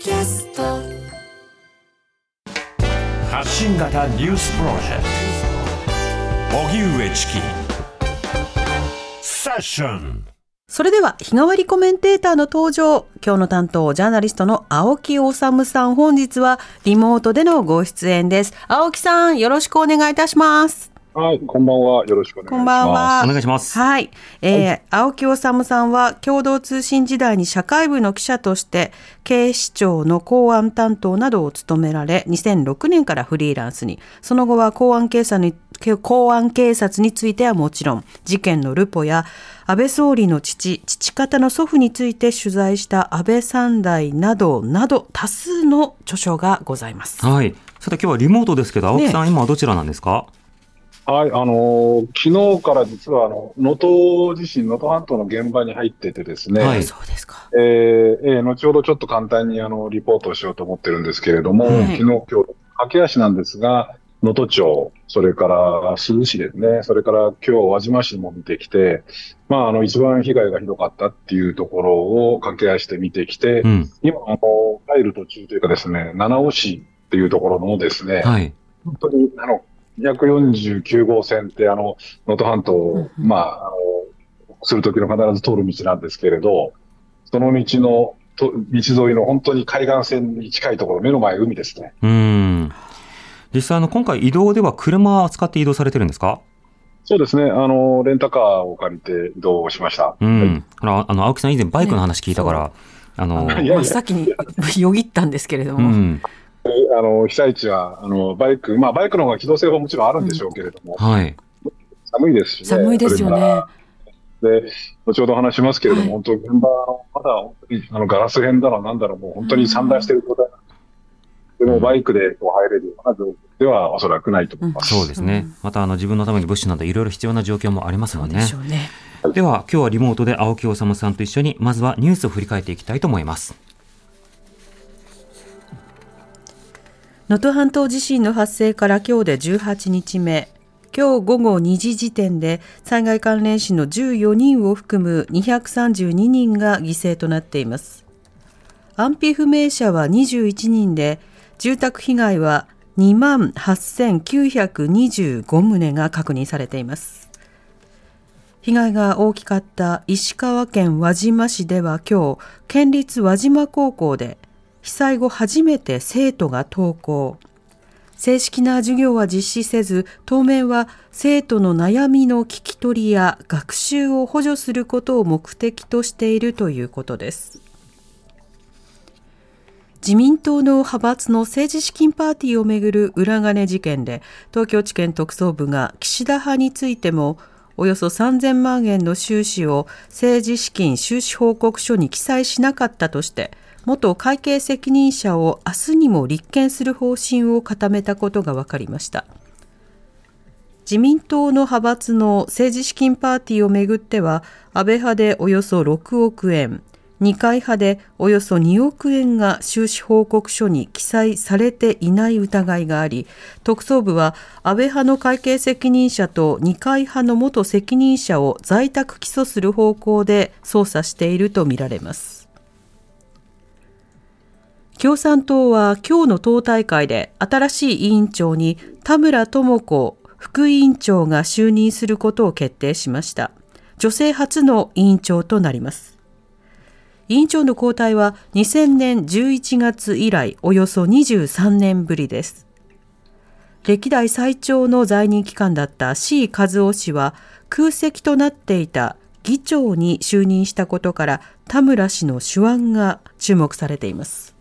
キャスト。発信型ニュースプロジェクト。荻上チキ。セッション。それでは日替わりコメンテーターの登場。今日の担当ジャーナリストの青木治さん。本日はリモートでのご出演です。青木さんよろしくお願いいたしますはい、こんばんは。よろしくお願いします。こんばんはお願いします。はい、えー青木治さんは共同通信時代に社会部の記者として警視庁の公安担当などを務められ2006年からフリーランスにその後は公安警察に公安警察についてはもちろん事件のルポや安倍総理の父父方の祖父について取材した安倍三代などなど多数の著書がございます。はい。さて今日はリモートですけど、青木さん、今はどちらなんですか？はい、あのー昨日から実は、あの、能登地震、能登半島の現場に入っててですね、はいそうですか。えーえー後ほどちょっと簡単にあの、リポートをしようと思ってるんですけれども、はい昨日、今日、駆け足なんですが、能登町、それから珠洲市ですね、それから今日、輪島市も見てきて、まあ、あの、一番被害がひどかったっていうところを駆け足で見てきて、うん。今、あの、帰る途中というかですね、七尾市っていうところのですね、はい。本当に、あの、249号線って、あの、能登半島まあ、あの、するときの必ず通る道なんですけれど、その道の、と道沿いの本当に海岸線に近いところ、目の前海ですね。うん。実際、あの、今回移動では車を使って移動されてるんですか？そうですね、あの、レンタカーを借りて移動しました。うん。ほら、あの、青木さん以前バイクの話聞いたから、あの、真っ先によぎったんですけれども。うん。あの、被災地は、あの、バイク、まあ、バイクの方が機動性はもちろんあるんでしょうけれども、はい。寒いですしね。寒いですよね。で、後ほど話しますけれども、はい本当、現場の、まだ本当にあのガラス片だの、なんだろう、もう本当に散乱している状態なんで、でもバイクでこう入れるような状況ではおそらくないと思います。そうですねうん。また、あの、自分のために物資などいろいろ必要な状況もありますそうでもんね。しょうね。では、今日はリモートで青木治さんと一緒に、まずはニュースを振り返っていきたいと思います。能登半島地震の発生から今日で18日目。今日午後2時時点で災害関連死の14人を含む232人が犠牲となっています。安否不明者は21人で、住宅被害は28,925棟が確認されています。被害が大きかった石川県輪島市では今日、県立輪島高校で被災後初めて生徒が登校。正式な授業は実施せず、当面は生徒の悩みの聞き取りや学習を補助することを目的としているということです。自民党の派閥の政治資金パーティーをめぐる裏金事件で、東京地検特捜部が岸田派についても、およそ3000万円の収支を政治資金収支報告書に記載しなかったとして、元会計責任者を明日にも立件する方針を固めたことが分かりました。自民党の派閥の政治資金パーティーをめぐっては、安倍派でおよそ6億円、二階派でおよそ2億円が収支報告書に記載されていない疑いがあり、特捜部は安倍派の会計責任者と二階派の元責任者を在宅起訴する方向で捜査しているとみられます。共産党は今日の党大会で新しい委員長に田村智子副委員長が就任することを決定しました。女性初の委員長となります。委員長の交代は2000年11月以来およそ23年ぶりです。歴代最長の在任期間だった C 和夫氏は空席となっていた議長に就任したことから田村氏の手腕が注目されています。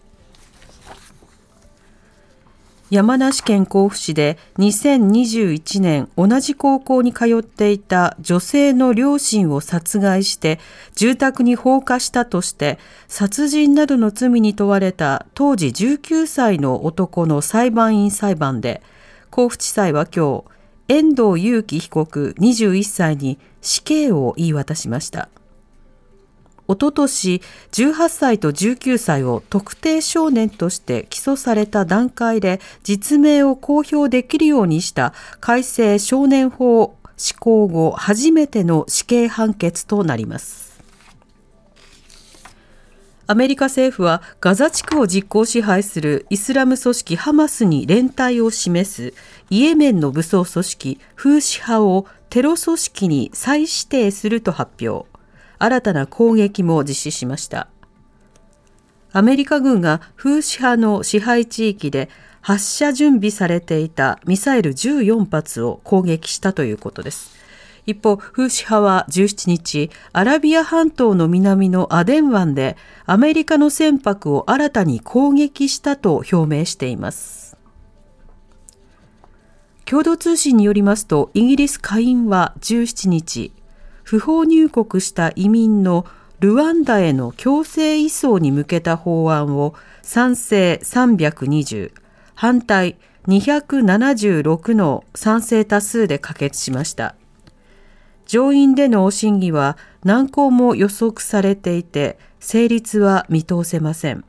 山梨県甲府市で2021年同じ高校に通っていた女性の両親を殺害して住宅に放火したとして殺人などの罪に問われた当時19歳の男の裁判員裁判で甲府地裁は今日遠藤裕樹被告21歳に死刑を言い渡しました。おととし18歳と19歳を特定少年として起訴された段階で実名を公表できるようにした改正少年法施行後初めての死刑判決となります。アメリカ政府はガザ地区を実効支配するイスラム組織ハマスに連帯を示すイエメンの武装組織フーシ派をテロ組織に再指定すると発表新たな攻撃も実施しましたアメリカ軍がフーシ派の支配地域で発射準備されていたミサイル14発を攻撃したということです一方、フーシ派は17日、アラビア半島の南のアデン湾でアメリカの船舶を新たに攻撃したと表明しています。共同通信によりますと、イギリス下院は17日、不法入国した移民のルワンダへの強制移送に向けた法案を賛成320、反対276の賛成多数で可決しました。上院での審議は難航も予測されていて成立は見通せません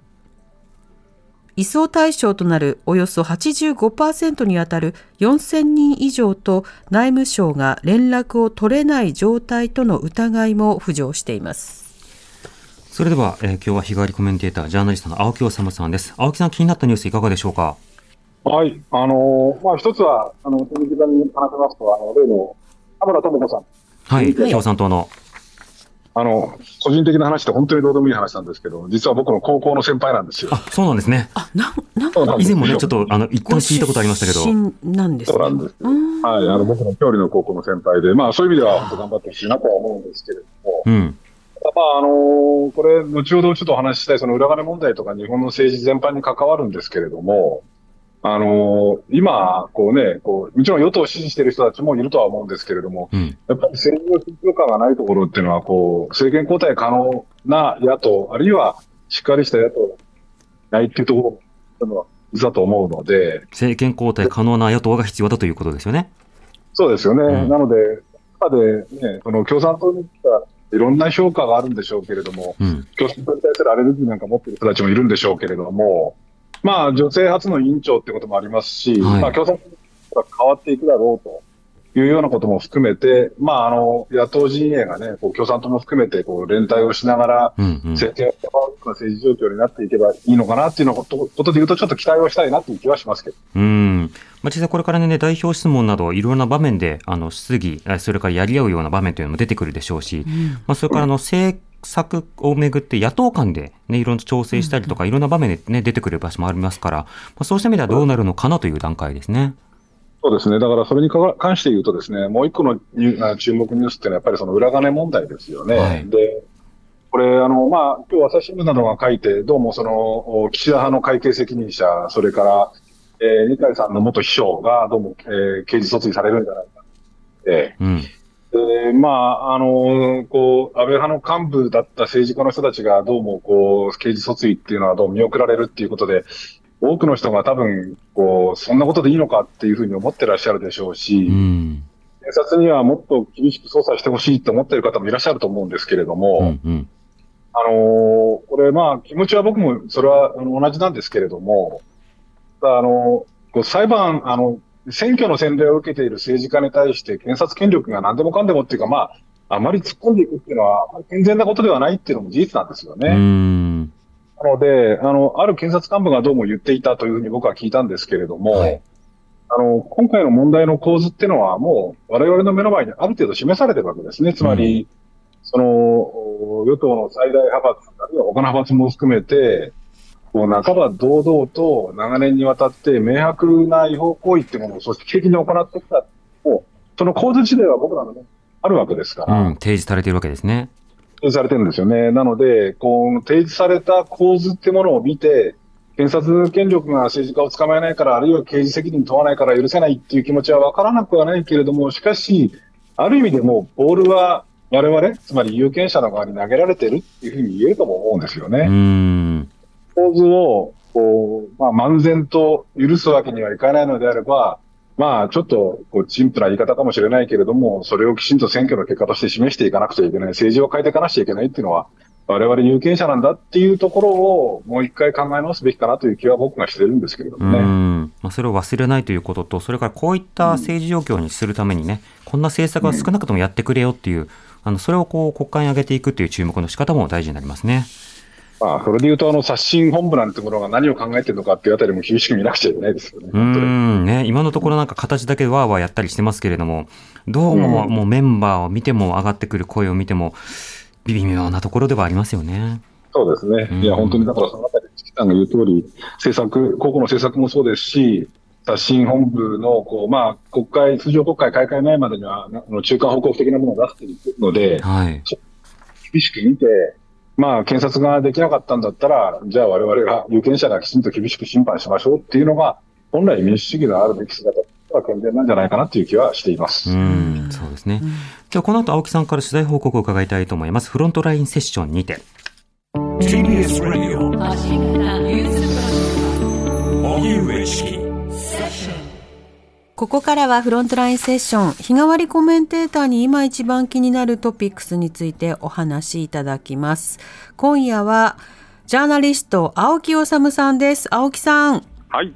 移送対象となるおよそ85%にあたる4000人以上と内務省が連絡を取れない状態との疑いも浮上していますそれでは、えー今日は日替わりコメンテータージャーナリストの青木治さんです青木さん気になったニュースいかがでしょうか？はい。あのーまあ、一つは、あの、手短に話せますと、あの、例の、田村智子さん。はい、はい共産党のあの、個人的な話って本当にどうでもいい話なんですけど、実は僕の高校の先輩なんですよ。あそうなんですね。あななん以前もねちょっとあの一旦聞いたことありましたけど。なんですね。そうなんです。うん。はい。あの、僕の郷里の高校の先輩で、まあ、そういう意味では本当頑張ってほしいなとは思うんですけれども、うん。まあ、あのーこれ、後ほどちょっとお話ししたい、その裏金問題とか日本の政治全般に関わるんですけれども、あのー今、こうね、こう、もちろん与党を支持している人たちもいるとは思うんですけれども、うん。やっぱり政治の緊張感がないところっていうのは、こう、政権交代可能な野党、あるいはしっかりした野党がないっていうところだと思うので、政権交代可能な野党が必要だということですよね。そうですよね。うん。なので、中でね、その共産党にはいろんな評価があるんでしょうけれども、うん。共産党に対するアレルギーなんか持ってる人たちもいるんでしょうけれども、まあ、女性初の委員長ってこともありますし、はい。まあ、共産党が変わっていくだろうというようなことも含めて、まあ、あの、野党陣営がね、こう共産党も含めて、こう、連帯をしながら、政権が変わるような政治状況になっていけばいいのかなっていうのことことで言うと、ちょっと期待をしたいなっていう気はしますけど。うん。まあ、実際これからね、代表質問などいろんな場面で、あの、質疑、えそれからやり合うような場面というのも出てくるでしょうし、まあ、それからあの、政策をめぐって野党間でね、いろんな調整したりとか、いろんな場面でね、出てくる場所もありますから、まあ、そうした意味ではどうなるのかなという段階ですね。そうですね。だからそれにか関して言うとですね、もう一個の注目ニュースっていうのはやっぱりその裏金問題ですよね。はいで、これ、あの、まあ、今日朝日新聞などが書いて、どうもその、お岸田派の会計責任者、それから、えー二階さんの元秘書がどうも、えー刑事訴追されるんじゃないか。えうん。で、まあ、あの、こう、安倍派の幹部だった政治家の人たちがどうも、こう、刑事訴追っていうのはどうも見送られるっていうことで、多くの人が多分、こう、そんなことでいいのかっていうふうに思ってらっしゃるでしょうし、うん。警察にはもっと厳しく捜査してほしいと思っている方もいらっしゃると思うんですけれども、うん。うん。あのーこれまあ気持ちは僕もそれは同じなんですけれども、あのこう裁判、あの、選挙の洗礼を受けている政治家に対して検察権力が何でもかんでもっていうかまあ、あまり突っ込んでいくっていうのは、健全なことではないっていうのも事実なんですよね。うん。なので、あの、ある検察幹部がどうも言っていたというふうに僕は聞いたんですけれども、はいあの、今回の問題の構図っていうのはもう我々の目の前にある程度示されてるわけですね。つまり、その、お与党の最大派閥、あるいは他の派閥も含めて、こう半ば堂々と長年にわたって明白な違法行為っていうものを組織的に行ってきた、もうその構図自体は僕らのね、あるわけですから。うん。提示されているわけですね。提示されてるんですよね。なので、こう、提示された構図ってものを見て、検察権力が政治家を捕まえないから、あるいは刑事責任問わないから許せないっていう気持ちはわからなくはないけれども、しかし、ある意味でもうボールは我々、つまり有権者の側に投げられてるっていうふうに言えるとも思うんですようね。ん。構図を、こう、まあ、漫然と許すわけにはいかないのであれば、まあ、ちょっと、こう、陳腐な言い方かもしれないけれども、それをきちんと選挙の結果として示していかなくちゃいけない、政治を変えていかなくちゃいけないっていうのは、我々有権者なんだっていうところを、もう一回考え直すべきかなという気は僕がしてるんですけれどうもね。んまあ、それを忘れないということと、それからこういった政治状況にするためにね、こんな政策は少なくともやってくれよっていう、あのそれをこう国会に上げていくっていう注目の仕方も大事になりますね。まあ、それで言うと、あの、刷新本部なんてものが何を考えてるのかっていうあたりも厳しく見なくちゃいけないですよね。うーん、ね、今のところなんか形だけわーわーやったりしてますけれども、どうもうんもうメンバーを見ても上がってくる声を見ても、微妙なところではありますよね。そうですね。うんいや、本当にだからそのあたり、チキさんが言う通り、政策、個々の政策もそうですし、刷新本部の、こう、まあ、国会、通常国会開会前までには、中間報告的なものを出しているので、はい。厳しく見て、まあ、検察ができなかったんだったら、じゃあ我々が、有権者がきちんと厳しく審判しましょうっていうのが、本来民主主義のあるべき姿は健全なんじゃないかなという気はしています。うん、そうですね。ではこの後青木さんから取材報告を伺いたいと思います。フロントラインセッションにて。TBS Radio 発信型ニュースプロジェクト荻上チキここからはフロントラインセッション日替わりコメンテーターに今一番気になるトピックスについてお話しいただきます。今夜はジャーナリスト青木治さんです。青木さん。はい。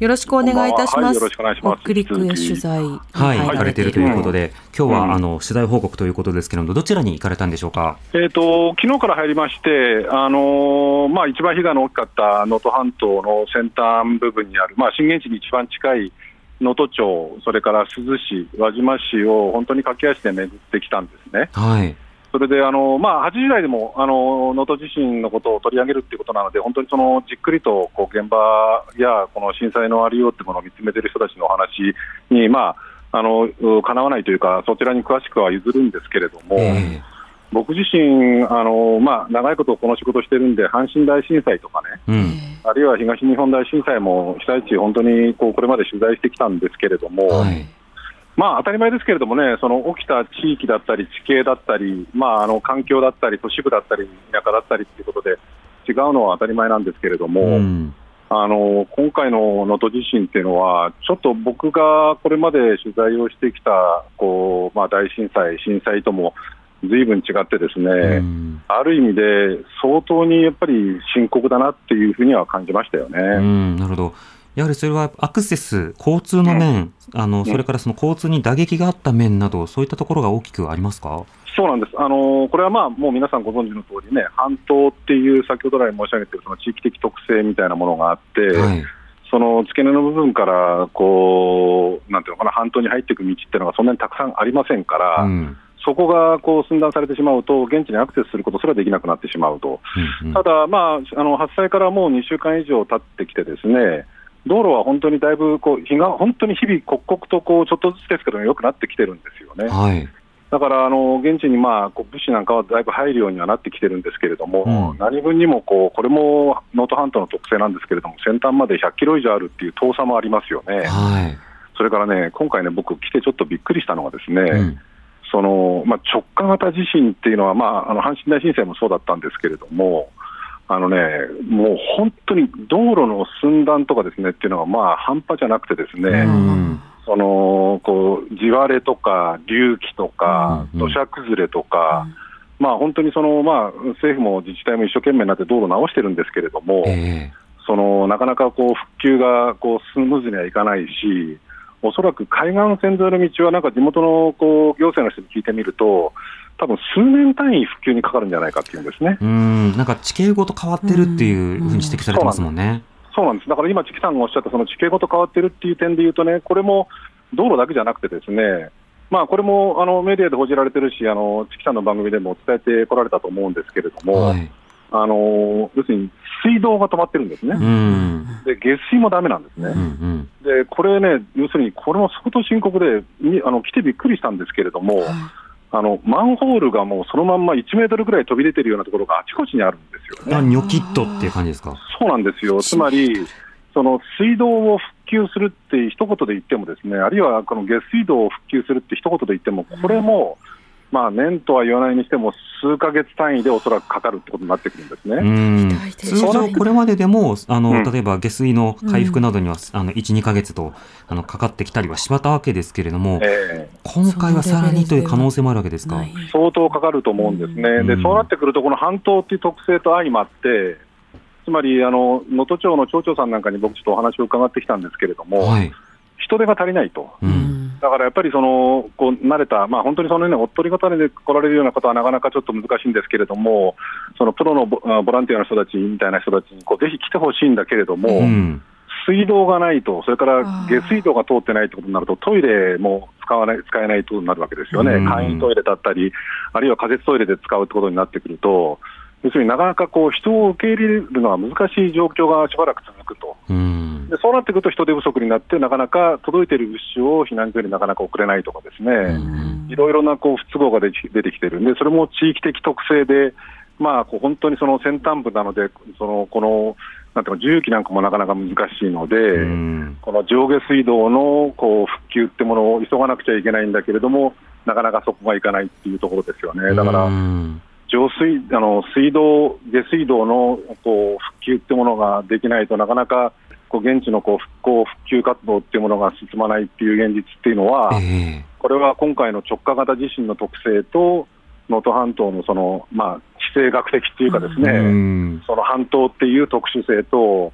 よろしくお願いいたします。こんばんは。はいよろしくお願いします。クリックへ取材にはい、入行かれているということで、今日は、うん。あの取材報告ということですけれども、どちらに行かれたんでしょうか？えっ、と、昨日から入りまして、あのーまあ、一番被害の大きかった能登半島の先端部分にある、まあ、震源地に一番近い能登町、それから珠洲市、輪島市を本当に駆け足で巡ってきたんですね。はい。それで、あのまあ、8時台でもあの能登地震のことを取り上げるっていうことなので、本当にそのじっくりとこう現場やこの震災のありようってものを見つめている人たちのお話に、まあ、あのかなわないというか、そちらに詳しくは譲るんですけれども、え僕自身、あのまあ、長いことこの仕事してるんで、阪神大震災とかね、えうん。あるいは東日本大震災も被災地、本当にこうこれまで取材してきたんですけれども。はい。まあ、当たり前ですけれどもね、その起きた地域だったり、地形だったり、まあ、あの環境だったり、都市部だったり、田舎だったりということで、違うのは当たり前なんですけれども、うん。あの今回の能登地震っていうのは、ちょっと僕がこれまで取材をしてきたこう、まあ、大震災、震災ともずいぶん違ってですね、うんある意味で相当にやっぱり深刻だなっていうふうには感じましたよね。うん、なるほど。やはりそれはアクセス、交通の面、あの、それからその交通に打撃があった面など、そういったところが大きくありますか？そうなんです、あのーこれはまあもう皆さんご存知の通りね、半島っていう先ほど来申し上げているその地域的特性みたいなものがあって、はい。その付け根の部分からこう、なんていうのかな、半島に入っていく道っていうのがそんなにたくさんありませんから、うん。そこがこう寸断されてしまうと、現地にアクセスすることすらできなくなってしまうと、うんうんただ、まあ、あの発災からもう2週間以上経ってきて、ですね道路は本当にだいぶこう日が本当に日々、刻々とこうちょっとずつですけど、良くなってきてるんですよね。はい。だからあの現地にまあこう物資なんかはだいぶ入るようにはなってきてるんですけれども、うん何分にもこうこれも能登半島の特性なんですけれども、先端まで100キロ以上あるっていう遠さもありますよね。はい。それからね、今回ね、僕、来てちょっとびっくりしたのがですね、うん。そのまあ、直下型地震っていうのは、まあ、あの阪神大震災もそうだったんですけれども、あのね、もう本当に道路の寸断とかですねっていうのがまあ半端じゃなくてですね、うん。そのこう地割れとか隆起とか、うんうん土砂崩れとか、まあ、本当にその、まあ、政府も自治体も一生懸命になって道路直してるんですけれども、えそのなかなかこう復旧がこうスムーズにはいかないし、おそらく海岸線沿いの道は、なんか地元のこう行政の人に聞いてみると、多分数年単位復旧にかかるんじゃないかっていうんですね。えうん。なんか地形ごと変わってるっていうふうに指摘されてますもんね。そうなんです。だから今、チキさんがおっしゃったその地形ごと変わってるっていう点で言うとね、これも道路だけじゃなくてですね、まあこれもあのメディアで報じられてるし、あのチキさんの番組でも伝えてこられたと思うんですけれども、はい。あの要するに水道が止まってるんですね。うん。で下水もダメなんですね。うんうん。でこれね、要するにこれも相当深刻で、にあの来てびっくりしたんですけれども、あのマンホールがもうそのまんま1メートルぐらい飛び出てるようなところがあちこちにあるんですよあ、ね。ニョキッとっていう感じですか？そうなんですよ、つまり、その水道を復旧するって一言で言っても、ですねあるいはこの下水道を復旧するって一言で言っても、これも、まあ、年とは言わないにしても、数ヶ月単位でおそらくかかるってことになってくるんですね。通常これまででも、あの、うん。例えば下水の回復などには、あの、1、2ヶ月と、あの、かかってきたりはしまったわけですけれども、ええ。今回はさらにという可能性もあるわけですか？相当かかると思うんですね、うん。でそうなってくると、この半島っていう特性と相まって、つまりあの能登町の町長さんなんかに僕、ちょっとお話を伺ってきたんですけれども、はい。人手が足りないと、う。うんんだからやっぱりそのこう慣れた、まあ、本当にそのようなおっとり型で来られるようなことはなかなかちょっと難しいんですけれども、そのプロのボランティアの人たちみたいな人たちにこうぜひ来てほしいんだけれども、うん。水道がないと、それから下水道が通ってないってことになると、トイレも使わない使えないということになるわけですよね、うん簡易トイレだったり、あるいは仮設トイレで使うってことになってくると、要するになかなかこう人を受け入れるのは難しい状況がしばらく続。でそうなってくると人手不足になって、なかなか届いている物資を避難所になかなか送れないとかですね、いろいろなこう不都合が出てきてるんで、それも地域的特性で、まあ、こう本当にその先端部なので、そのこのなんていうか、重機なんかもなかなか難しいので、うん。この上下水道のこう復旧ってものを急がなくちゃいけないんだけれども、なかなかそこがいかないっていうところですよね。だから、うん上水あの水道、下水道のこう復旧ってものができないとなかなかこう現地のこう復興、復旧活動っていうものが進まないっていう現実っていうのは、ええ。これは今回の直下型地震の特性と、能登半島のその、まあ、地政学的っていうかですね、うん。その半島っていう特殊性と、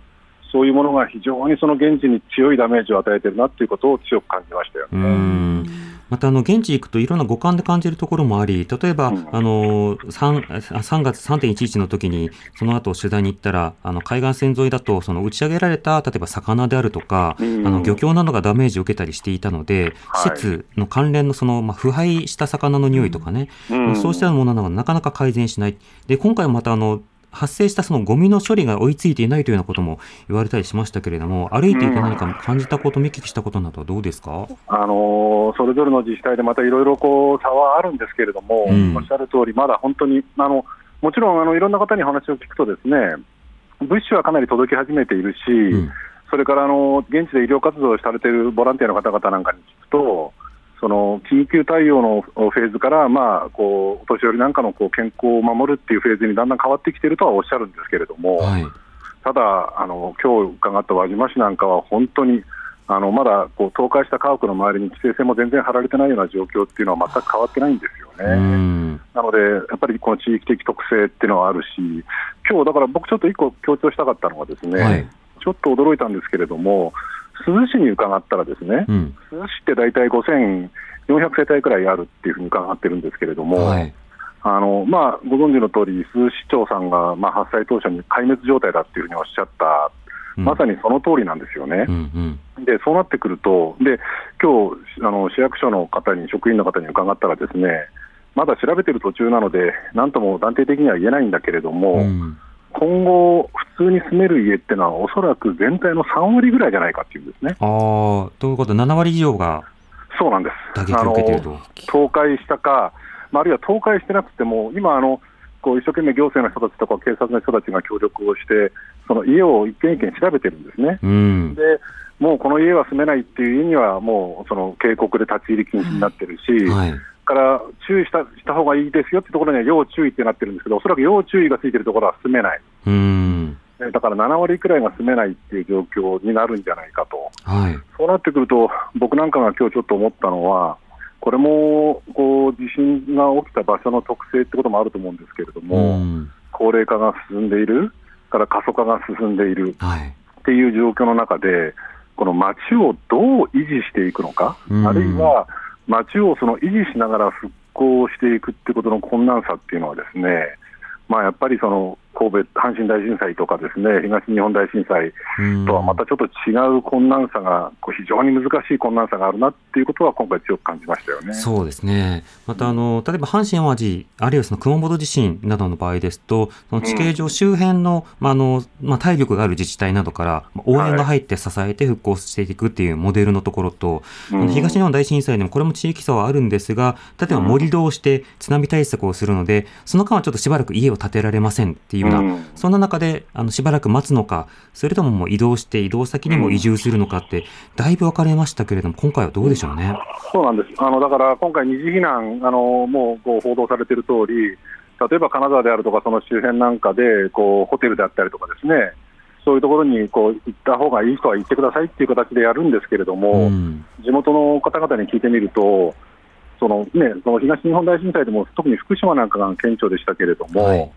そういうものが非常にその現地に強いダメージを与えてるなっていうことを強く感じましたよね。うんまたあの現地行くといろんな五感で感じるところもあり、例えば、うん。あの 3, 3月3.11の時に、その後取材に行ったら、あの海岸線沿いだと、その打ち上げられた例えば魚であるとか、うん。あの漁協などがダメージを受けたりしていたので、はい。施設の関連のその、まあ、腐敗した魚の匂いとかね、うん。そうしたものなどがなかなか改善しない。で、今回またあの、発生したそのゴミの処理が追いついていないというようなことも言われたりしましたけれども、歩いていて何か感じたこと、見聞きしたことなどはどうですか？あのーそれぞれの自治体でまたいろいろこう差はあるんですけれども、うん。おっしゃる通り、まだ本当に、あのもちろんあのいろんな方に話を聞くと、ですね物資はかなり届き始めているし、ん。それからあの現地で医療活動をされているボランティアの方々なんかに聞くと、その緊急対応のフェーズから、まあ、こうお年寄りなんかのこう健康を守るっていうフェーズにだんだん変わってきているとはおっしゃるんですけれども。はい。ただ、あの今日伺った輪島市なんかは、本当にあのまだこう倒壊した家屋の周りに規制線も全然張られてないような状況っていうのは全く変わってないんですようね。ん。なので、やっぱりこの地域的特性っていうのはあるし、今日だから僕、ちょっと一個強調したかったのは、ですね、はいちょっと驚いたんですけれども、珠洲市に伺ったら、ですね、うん。珠洲市って大体5400世帯くらいあるっていうふうに伺ってるんですけれども、はい。あのまあ、ご存知の通り、珠洲市長さんが、まあ、発災当初に壊滅状態だっていうふうにおっしゃった、うんまさにその通りなんですよね。うんうん。でそうなってくると、で今日あの市役所の方に、職員の方に伺ったら、ですねまだ調べてる途中なので、なんとも断定的には言えないんだけれども、うん今後、普通に住める家っていうのは、おそらく全体の3割ぐらいじゃないかっていうんですね。ああ、ということは7割以上がそうなんです。倒壊したか、まあ、あるいは倒壊してなくても、今あの、こう一生懸命行政の人たちとか警察の人たちが協力をして、その家を一軒一軒調べてるんですね。うん。でもうこの家は住めないっていう家には、もうその警告で立ち入り禁止になってるし、はい。から注意したした方がいいですよってところには要注意ってなってるんですけど、おそらく要注意がついてるところは住めない、うん。えだから7割くらいが住めないっていう状況になるんじゃないかと、はい。そうなってくると、僕なんかが今日ちょっと思ったのは、これもこう地震が起きた場所の特性ってこともあると思うんですけれども、うん高齢化が進んでいる、から過疎化が進んでいるはい。っていう状況の中で、この街をどう維持していくのか、うんあるいは街をその維持しながら復興していくってことの困難さっていうのは、ですね、まあ、やっぱりその神戸阪神大震災とかですね東日本大震災うんとはまたちょっと違う困難さが、こう非常に難しい困難さがあるなっていうことは、今回強く感じましたよね。そうですね。また、あの、例えば阪神・淡路、あるいはその熊本地震などの場合ですと、その地形上周辺の、まあ、あの、まあ、体力がある自治体などから、まあ応援が入って支えて復興していくっていうモデルのところと、うんあの東日本大震災でもこれも地域差はあるんですが、例えば盛り土をして津波対策をするので、その間はちょっとしばらく家を建てられませんっていうような、うん。そんな中で、あの、しばらく待つのか、それとももう移動して移動先にも移住するのかって、だいぶ分かれましたけれども、今回はどうでしょうね？そうなんです。あのだから今回、二次避難、あのもうこう報道されている通り、例えば金沢であるとか、その周辺なんかでこうホテルであったりとかですね、そういうところにこう行った方がいい人は行ってくださいっていう形でやるんですけれども、うん。地元の方々に聞いてみると、そのね、その東日本大震災でも特に福島なんかが顕著でしたけれども、はい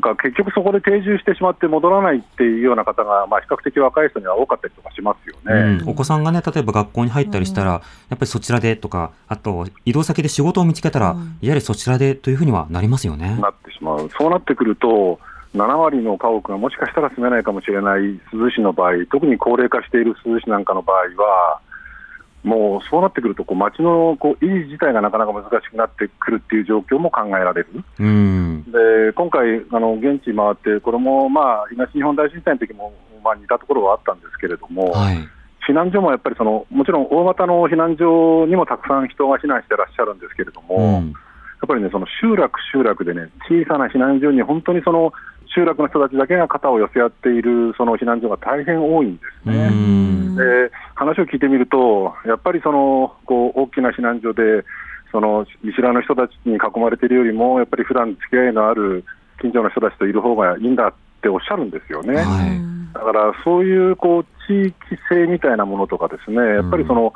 が結局そこで定住してしまって戻らないっていうような方が、まあ、比較的若い人には多かったりとかしますよね。うんお子さんがね、例えば学校に入ったりしたら、やっぱりそちらでとか、あと移動先で仕事を見つけたら、やはりそちらでというふうにはなりますよね。なってしまう、そうなってくると、7割の家屋がもしかしたら住めないかもしれない珠洲市の場合、特に高齢化している珠洲市なんかの場合は、もうそうなってくるとこう、町のこう維持自体がなかなか難しくなってくるっていう状況も考えられる。うん。で今回、あの現地回って、これもまあ東日本大震災の時もまあ似たところはあったんですけれども、はい。避難所もやっぱりその、もちろん大型の避難所にもたくさん人が避難してらっしゃるんですけれども、うんやっぱりね、その集落、集落でね、小さな避難所に本当にその集落の人たちだけが肩を寄せ合っているその避難所が大変多いんですうね。ん。で話を聞いてみると、やっぱりそのこう大きな避難所で、その見知らぬ人たちに囲まれているよりも、やっぱり普段付き合いのある近所の人たちといる方がいいんだっておっしゃるんですよね。はい。だからそういうこう地域性みたいなものとかですね、やっぱりその、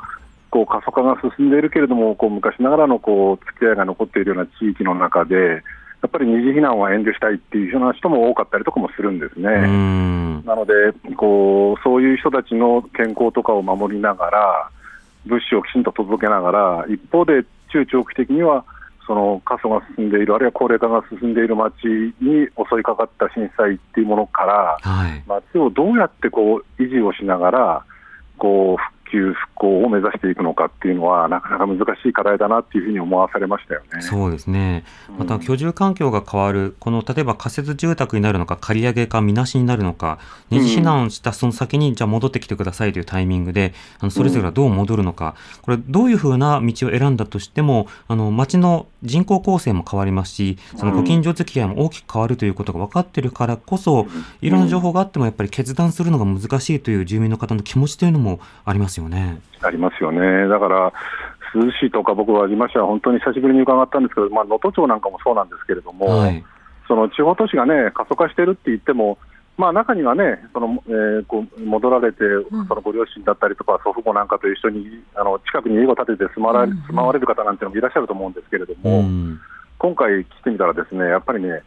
こう過疎化が進んでいるけれども、こう昔ながらのこう付き合いが残っているような地域の中で、やっぱり二次避難は遠慮したいっていうような人も多かったりとかもするんですね。うん。なのでこう、そういう人たちの健康とかを守りながら、物資をきちんと届けながら、一方で中長期的には、その過疎が進んでいる、あるいは高齢化が進んでいる町に襲いかかった震災っていうものから、はい。町をどうやってこう維持をしながら、こう復旧、復興を目指していくのかっていうのは、なかなか難しい課題だなっていうふうに思わされましたよね。そうですね。また居住環境が変わる、この例えば仮設住宅になるのか、借り上げか、みなしになるのか、二次避難したその先に、じゃあ戻ってきてくださいというタイミングで、あのそれぞれがどう戻るのか、これ、どういうふうな道を選んだとしても、あの町の人口構成も変わりますし、そのご近所付き合いも大きく変わるということが分かっているからこそ、いろんな情報があっても、やっぱり決断するのが難しいという住民の方の気持ちというのもありますよね。ありますよね。だから、珠洲市とか僕は輪島市は本当に久しぶりに伺ったんですけど、まあ、能登町なんかもそうなんですけれども、はい。その地方都市がね、過疎化してるって言っても、まあ、中にはね、そのえーこう戻られて、そのご両親だったりとか、祖父母なんかと一緒にあの近くに家を建てて住まわれ住まわれる方なんていうのもいらっしゃると思うんですけれどうも、ん。今回来てみたら、ですねやっぱりね、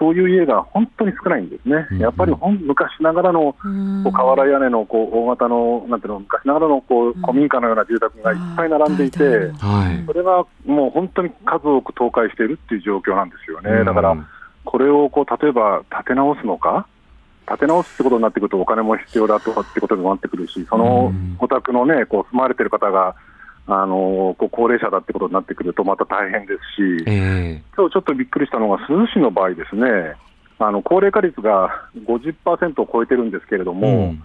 そういう家が本当に少ないんですね、うんやっぱりほん昔ながらのこう瓦屋根のこう大型の、なんていうの、昔ながらのこう古民家のような住宅がいっぱい並んでいて、はい。それがもう本当に数多く倒壊しているっていう状況なんですよね。だからうんこれをこう例えば立て直すのか、立て直すってことになってくると、お金も必要だとかってことにもなってくるし、そのうん。お宅のね、こう住まわれてる方が、あのこう高齢者だってことになってくると、また大変ですし、ええ。今日ちょっとびっくりしたのが、珠洲市の場合ですね、あの高齢化率が50%を超えてるんですけれども、うん。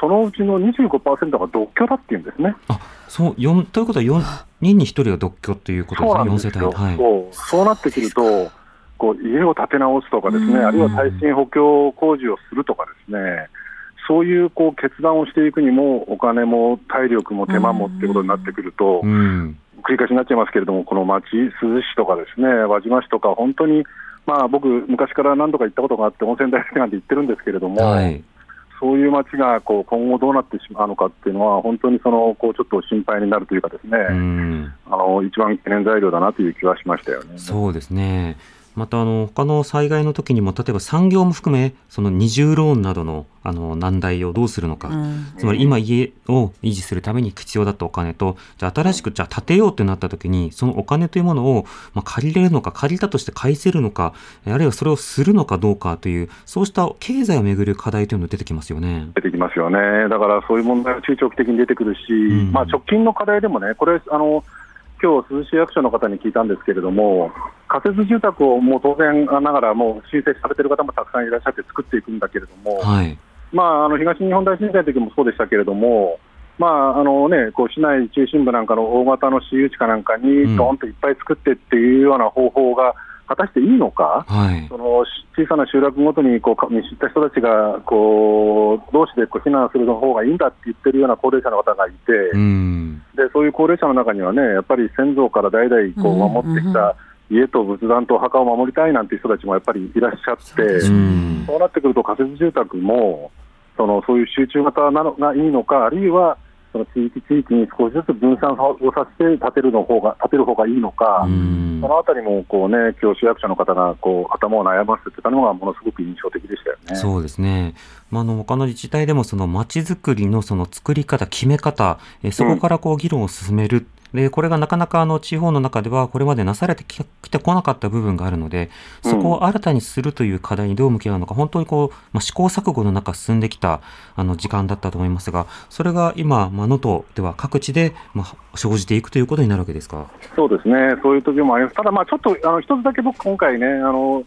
そのうちの25%が独居だっていうんですね。あそう四ということは4人に1人が独居ということですね、4ですよ、世帯。はい、そう。そうなってくると、こう家を建て直すとかですね、あるいは耐震補強工事をするとかですね、そういうこう決断をしていくにも、お金も体力も手間もっていうことになってくると、うん繰り返しになっちゃいますけれども、この町、珠洲市とかですね、輪島市とか、本当に、まあ、僕、昔から何度か行ったことがあって、温泉大好きなんで行ってるんですけれども、はいそういう町がこう今後どうなってしまうのかっていうのは、本当にそのこうちょっと心配になるというかですね、うんあの一番懸念材料だなという気はしましたよね。そうですね。またあの他の災害の時にも例えば産業も含めその二重ローンなどのあの難題をどうするのか、つまり今家を維持するために必要だったお金とじゃあ新しくじゃあ建てようってなった時にそのお金というものを、まあ、借りれるのか借りたとして返せるのかあるいはそれをするのかどうかというそうした経済をめぐる課題というのが出てきますよね。出てきますよね、だからそういう問題が中長期的に出てくるし、ん。まあ、直近の課題でもね、これ、あの今日珠洲市役所の方に聞いたんですけれども、仮設住宅をもう当然ながら、もう申請されてる方もたくさんいらっしゃって作っていくんだけれども、はい。まあ、あの東日本大震災の時もそうでしたけれども、まああのね、こう市内中心部なんかの大型の私有地かなんかうんに、どーんといっぱい作ってっていうような方法が果たしていいのか？はい。その小さな集落ごとにこうか見知った人たちがこう同士でこう避難するの方がいいんだって言ってるような高齢者の方がいて、うん。でそういう高齢者の中にはね、やっぱり先祖から代々こう守ってきた家と仏壇とお墓を守りたいなんていう人たちもやっぱりいらっしゃって、うん。そうなってくると仮設住宅もそのそういう集中型なのがいいのか、あるいはその地域地域に少しずつ分散をさせて建てるの方が建てる方がいいのか、うんそのあたりもこう、ね、今日市役所の方がこう頭を悩ませてたのがものすごく印象的でしたよね。そうですね。まあ、あの、他の自治体でもその街づくりのその作り方、決め方、えそこからこう議論を進める。で、これがなかなかあの地方の中ではこれまでなされてききてこなかった部分があるので、そこを新たにするという課題にどう向き合うのか、本当にこう、まあ、試行錯誤の中進んできたあの時間だったと思いますが、それが今、まあ、能登では各地で、まあ、生じていくということになるわけですか？そうですね、そういう時もあります。ただ、まあ、ちょっと、あの、一つだけ僕、今回ね、あの、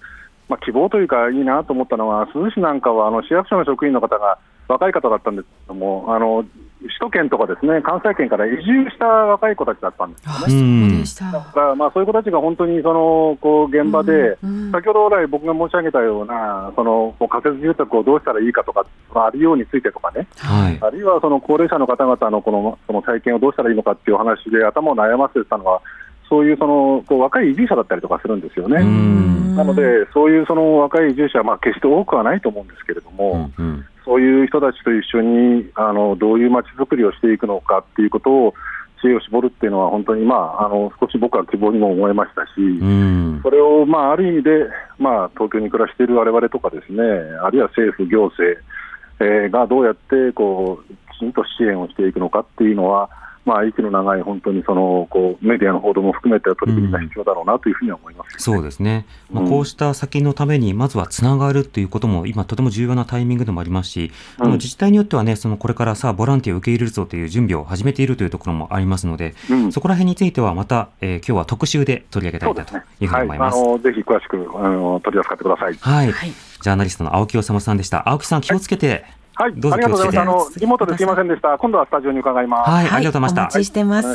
まあ、希望というか、いいなと思ったのは、珠洲市なんかは、あの、市役所の職員の方が若い方だったんですけども、あの、首都圏とかですね、関西圏から移住した若い子たちだったんですよあ、ね。だから、まあ、そういう子たちが本当に、その、こう、現場で、うんうん先ほど来僕が申し上げたような、その、仮設住宅をどうしたらいいかとか、そのありようについてとかね、はい。あるいはその高齢者の方々のこのその体験をどうしたらいいのかっていう話で頭を悩ませてたのは、そういうそのこう若い移住者だったりとかするんですよね。ん。なので、そういうその若い移住者はまあ決して多くはないと思うんですけれども、うんうんそういう人たちと一緒にあのどういう街づくりをしていくのかっていうことを、知恵を絞るっていうのは、本当に、まあ、あの少し僕は希望にも思いましたし、うん。それを、まあ、ある意味で、まあ、東京に暮らしている我々とかですね、あるいは政府、行政、えーがどうやってこうきちんと支援をしていくのかっていうのは、まあ、息の長い本当にそのこうメディアの報道も含めて取り組みが必要だろうなというふうには思います、そうですね。まあ、うんこうした先のために、まずはつながるということも、今とても重要なタイミングでもありますし、あうんの自治体によってはね、そのこれからさあ、ボランティアを受け入れるぞという準備を始めているというところもありますので、うんそこら辺についてはまた、えー今日は特集で取り上げたいなというふうに思います。はい、あのぜひ詳しくあの取り扱ってください。はい。はいジャーナリストの青木治さんでした。青木さん、気をつけて。はい、どうぞありがとうございました。あのリモートですいませんでした。今度はスタジオに伺います。はい、ありがとうございました。お待ちしてます。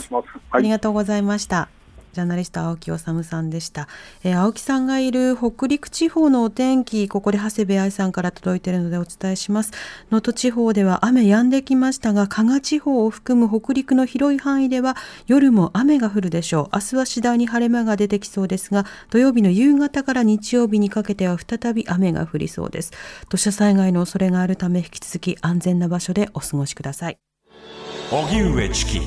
ありはい。がとうございました。ジャーナリスト青木治さんでした、えー青木さんがいる北陸地方のお天気ここで長谷部愛さんから届いているのでお伝えします。能登地方では雨止んできましたが加賀地方を含む北陸の広い範囲では夜も雨が降るでしょう。明日は次第に晴れ間が出てきそうですが土曜日の夕方から日曜日にかけては再び雨が降りそうです。土砂災害の恐れがあるため引き続き安全な場所でお過ごしください。荻上チキ。